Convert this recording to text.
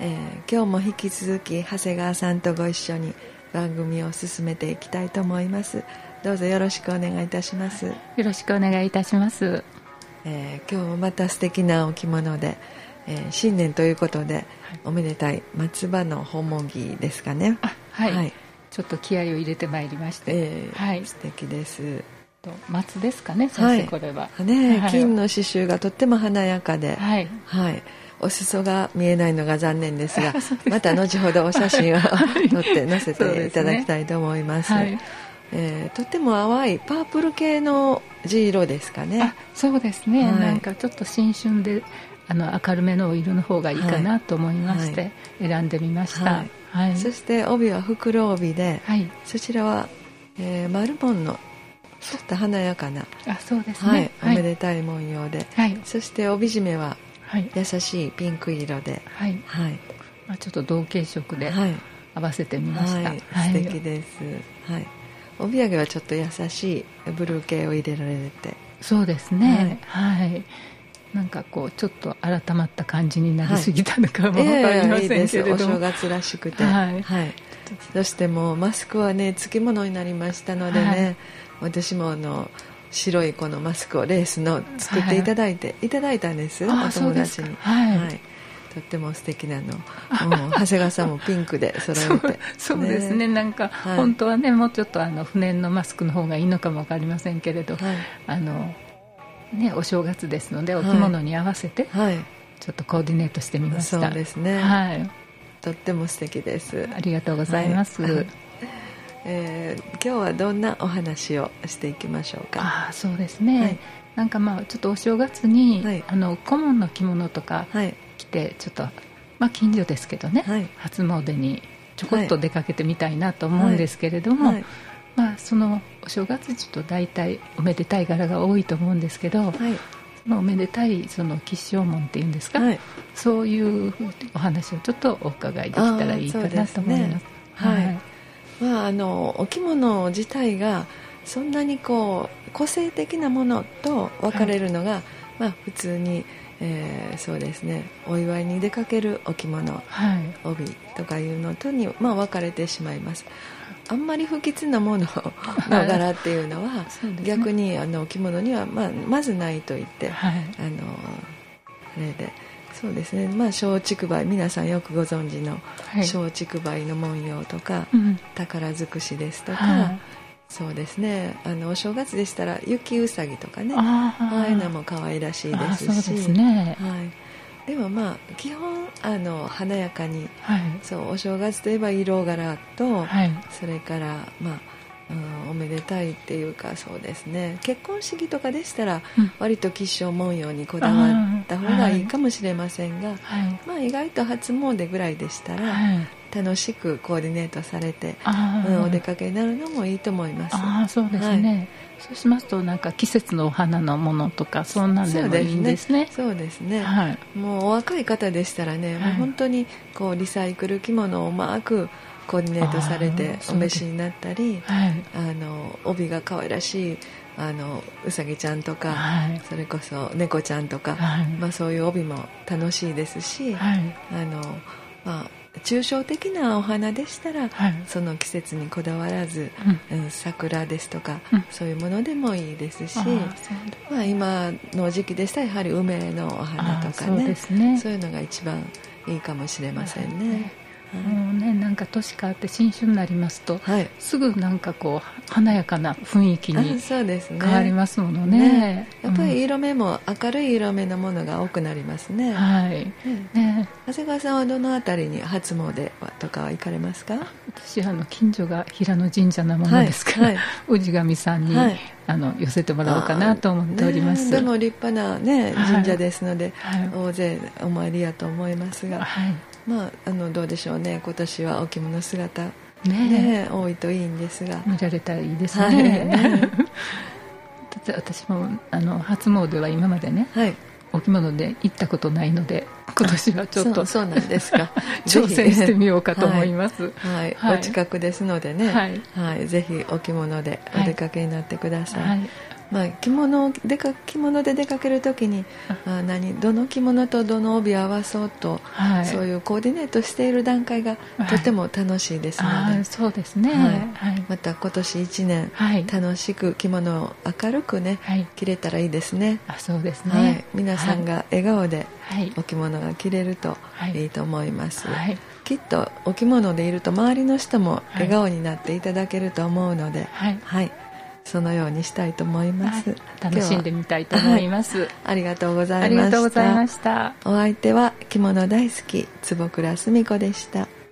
えー、今日も引き続き長谷川さんとご一緒に番組を進めていきたいと思います。どうぞよろしくお願いいたします。よろしくお願いいたします、えー、今日もまた素敵なお着物で、えー、新年ということで、はい、おめでたい松葉の訪問着ですかね。はい、はい、ちょっと気合を入れてまいりまして、えー、はい、素敵です。と松ですかね先生、はい、これは。ね、はい、金の刺繍がとっても華やかで。はい、はいお裾が見えないのが残念ですが また後ほどお写真を撮って載せていただきたいと思います。はい、えー、とっても淡いパープル系の地色ですかね。そうですね、はい、なんかちょっと新春であの明るめのお色の方がいいかなと思いまして、選んでみました、はい、そして帯は袋帯で、そちらは、えー、マルボンのちょっと華やかなあそうですね、はい、おめでたい文様で、はい、そして帯締めは優しいピンク色で、はい。はい。まあ、ちょっと同系色で合わせてみました、はい、素敵です、はい。帯揚げはちょっと優しいブルー系を入れられて。そうですね。はい、はい、なんかこうちょっと改まった感じになりすぎたのかも分かりませんけれども、はい、お正月らしくて。はい、はい、そしてもうマスクはねつきものになりましたのでね、はい、私もあの白いこのマスクをレースの作っていただいて、はい、い。ただいたんですお友達に。はい。とっても素敵なの、うん、長谷川さんもピンクで揃えて。そうですね。なんか、はい、本当はねもうちょっとあの不燃のマスクの方がいいのかも分かりませんけれど、はい、あのねお正月ですのでお着物に合わせて、はい、ちょっとコーディネートしてみました。そうですね。はい。とっても素敵です。ありがとうございます、はいえー、今日はどんなお話をしていきましょうか？あそうですね、はい、なんかまあちょっとお正月に、はい、あの顧問の着物とか着て、ちょっと、まあ、近所ですけどね、はい、初詣にちょこっと出かけてみたいなと思うんですけれども、まあ、そのお正月ちょっと大体おめでたい柄が多いと思うんですけど、そのおめでたいその吉祥門っていうんですか、そういうお話をちょっとお伺いできたらいいかなと思います。はいまあ、あのお着物自体がそんなにこう個性的なものと分かれるのが、はい、まあ、普通に、えー、そうですね。お祝いに出かけるお着物、はい、帯とかいうのとに、まあ、分かれてしまいます。あんまり不吉なもの の柄っていうのは、はい、逆にあのお着物には、まあ、まずないと言って、あのあれで。そうですね、まあ、松竹梅皆さんよくご存知の松竹梅の文様とか、はい、宝尽くしですとか、はい、そうですね。あのお正月でしたら雪うさぎとかね。ああいうのも可愛らしいですし。ですね、はい、でもまあ基本あの華やかに、はい、そうお正月といえば色柄と、それからまあうん、おめでたいっていうかそうですね。結婚式とかでしたら、割と吉祥文様にこだわった方がいいかもしれませんが、はい、まあ、意外と初詣ぐらいでしたら、はい、楽しくコーディネートされて、うん、お出かけになるのもいいと思います。あそうですね、そうしますとなんか季節のお花のものとかそんなんでもいいんですね。そうですね、はい、もうお若い方でしたらね、もう本当にこうリサイクル着物をうまくコーディネートされてお召しになったりい、あの帯が可愛らしいあのうさぎちゃんとか、はい、それこそ猫ちゃんとか、はい、まあ、そういう帯も楽しいですし、あのまあ、抽象的なお花でしたら、その季節にこだわらず、うん、桜ですとか、うん、そういうものでもいいですしまあ、今の時期でしたらやはり梅のお花とかねそういうのが一番いいかもしれませんね。もうねなんか年変わって新春になりますと、はい、すぐなんかこう華やかな雰囲気に変わりますものね、ね、やっぱり色目も明るい色目のものが多くなりますね、はい、ね。長谷川さんはどのあたりに初詣とかは行かれますか？私あの近所が平野神社なものですから、はい。はい、氏神さんに、はい、あの寄せてもらおうかなと思っております、ね、でも立派な、ね、神社ですので、大勢お参りやと思いますが、はいまあ、あのどうでしょうね。今年はお着物姿。ねね多いといいんですが。見られたらいいですね,、はい。ね私もあの初詣は今までね、はい、お着物で行ったことないので今年はちょっとそうなんですか。挑戦してみようかと思います、はい、はい、お近くですのでね、はい、はい、ぜひお着物でお出かけになってくださいまあ、着物でか着物で出かけるときにあ。何どの着物とどの帯を合わそうと、はい、そういうコーディネートしている段階がとても楽しいですので、はい、そうですね、はい、また今年1年、楽しく着物を明るくね、着れたらいいですね。あそうですね、皆さんが笑顔でお着物が着れるとい。いと思います、きっとお着物でいると周りの人も笑顔になっていただけると思うので、はいそのようにしたいと思います、はい、楽しんでみたいと思います、はい、ありがとうございました。ありがとうございました。お相手は着物大好き坪倉澄子でした